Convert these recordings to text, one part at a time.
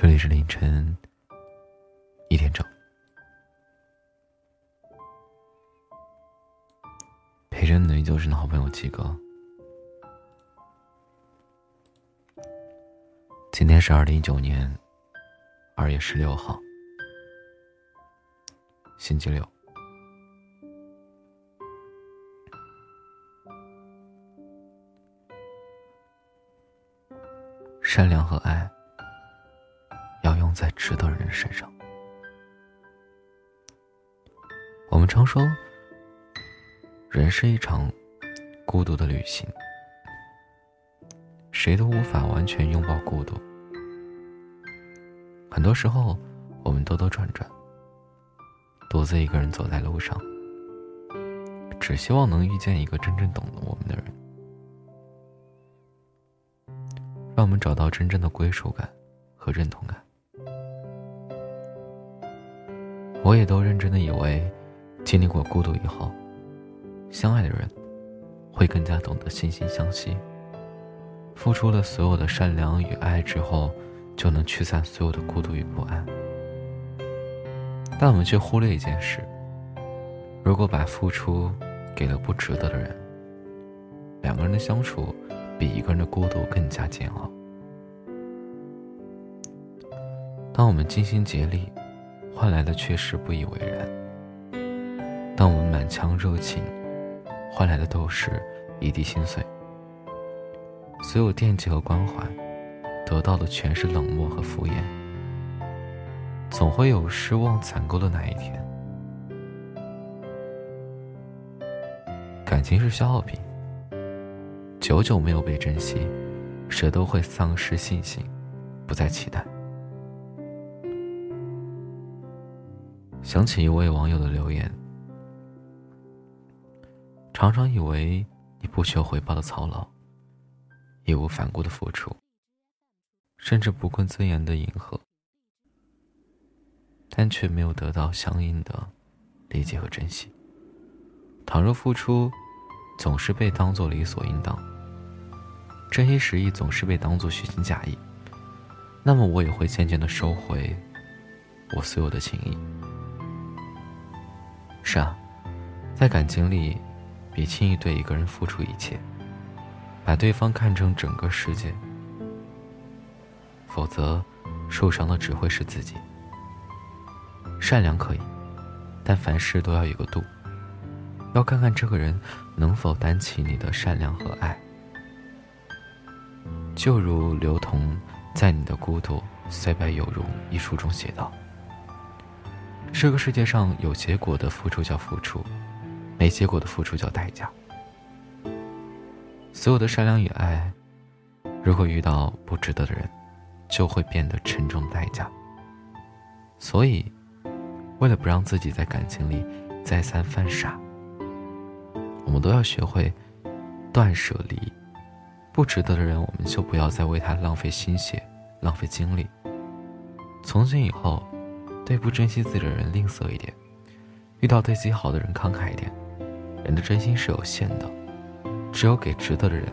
这里是凌晨一点整，陪着你的依旧是你的好朋友七哥。今天是二零一九年二月十六号，星期六。善良和爱。用在值得人身上。我们常说，人是一场孤独的旅行，谁都无法完全拥抱孤独。很多时候，我们兜兜转转，独自一个人走在路上，只希望能遇见一个真正懂得我们的人，让我们找到真正的归属感和认同感。我也都认真的以为，经历过孤独以后，相爱的人会更加懂得惺惺相惜。付出了所有的善良与爱之后，就能驱散所有的孤独与不安。但我们却忽略一件事：如果把付出给了不值得的人，两个人的相处比一个人的孤独更加煎熬。当我们尽心竭力。换来的却是不以为然。当我们满腔热情，换来的都是一地心碎。所有惦记和关怀，得到的全是冷漠和敷衍。总会有失望攒够的那一天。感情是消耗品，久久没有被珍惜，谁都会丧失信心，不再期待。想起一位网友的留言：“常常以为你不求回报的操劳，义无反顾的付出，甚至不顾尊严的迎合，但却没有得到相应的理解和珍惜。倘若付出总是被当作理所应当，真心实意总是被当作虚情假意，那么我也会渐渐的收回我所有的情谊。”是啊，在感情里，别轻易对一个人付出一切，把对方看成整个世界，否则受伤的只会是自己。善良可以，但凡事都要有个度，要看看这个人能否担起你的善良和爱。就如刘同在《你的孤独虽败犹荣》一书中写道。这个世界上有结果的付出叫付出，没结果的付出叫代价。所有的善良与爱，如果遇到不值得的人，就会变得沉重代价。所以，为了不让自己在感情里再三犯傻，我们都要学会断舍离。不值得的人，我们就不要再为他浪费心血、浪费精力。从今以后。对不珍惜自己的人吝啬一点，遇到对自己好的人慷慨一点。人的真心是有限的，只有给值得的人，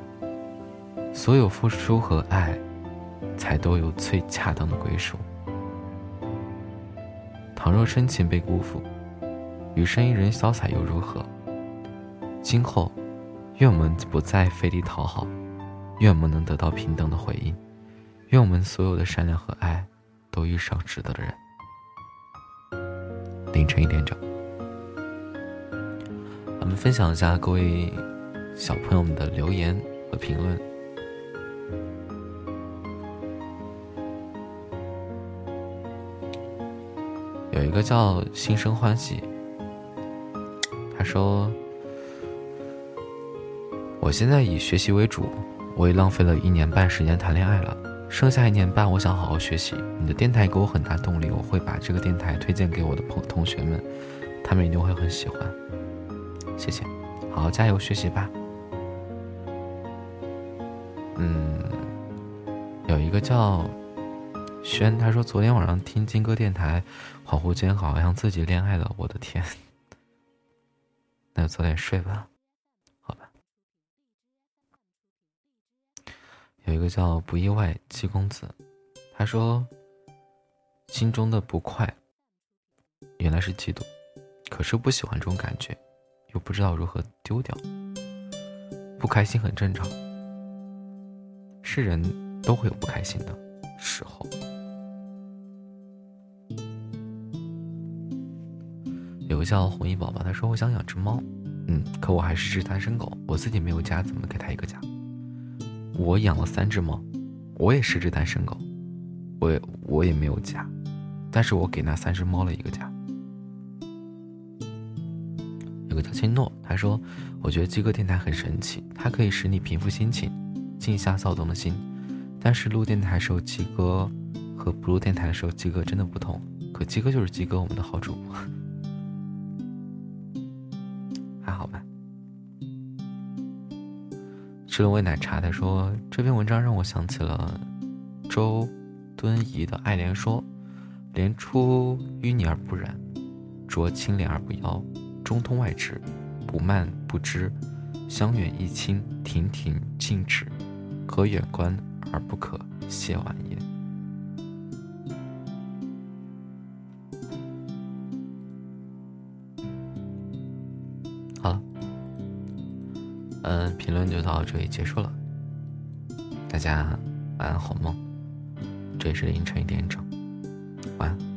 所有付出和爱，才都有最恰当的归属。倘若深情被辜负，余生一人潇洒又如何？今后，愿我们不再费力讨好，愿我们能得到平等的回应，愿我们所有的善良和爱，都遇上值得的人。凌晨一点整，我们分享一下各位小朋友们的留言和评论。有一个叫心生欢喜，他说：“我现在以学习为主，我也浪费了一年半时间谈恋爱了。”剩下一年半，我想好好学习。你的电台给我很大动力，我会把这个电台推荐给我的朋同学们，他们一定会很喜欢。谢谢，好好加油学习吧。嗯，有一个叫轩，他说昨天晚上听金哥电台，恍惚间好像自己恋爱了。我的天，那就早点睡吧。有一个叫不意外七公子，他说：“心中的不快，原来是嫉妒，可是不喜欢这种感觉，又不知道如何丢掉。不开心很正常，是人都会有不开心的时候。有个叫红衣宝宝，他说我想养只猫，嗯，可我还是只单身狗，我自己没有家，怎么给他一个家？我养了三只猫，我也是只单身狗，我也我也没有家，但是我给那三只猫了一个家。有个叫青诺，他说：“我觉得鸡哥电台很神奇，它可以使你平复心情，静下躁动的心。但是录电台时候鸡哥和不录电台的时候鸡哥真的不同。可鸡哥就是鸡哥，我们的好主播，吃了味奶茶，他说：“这篇文章让我想起了周敦颐的《爱莲说》，莲出淤泥而不染，濯清涟而不妖。”中通外直，不蔓不枝，香远益清，亭亭净植，可远观而不可亵玩焉。嗯，评论就到这里结束了。大家晚安，好梦。这里是凌晨一点整，晚安。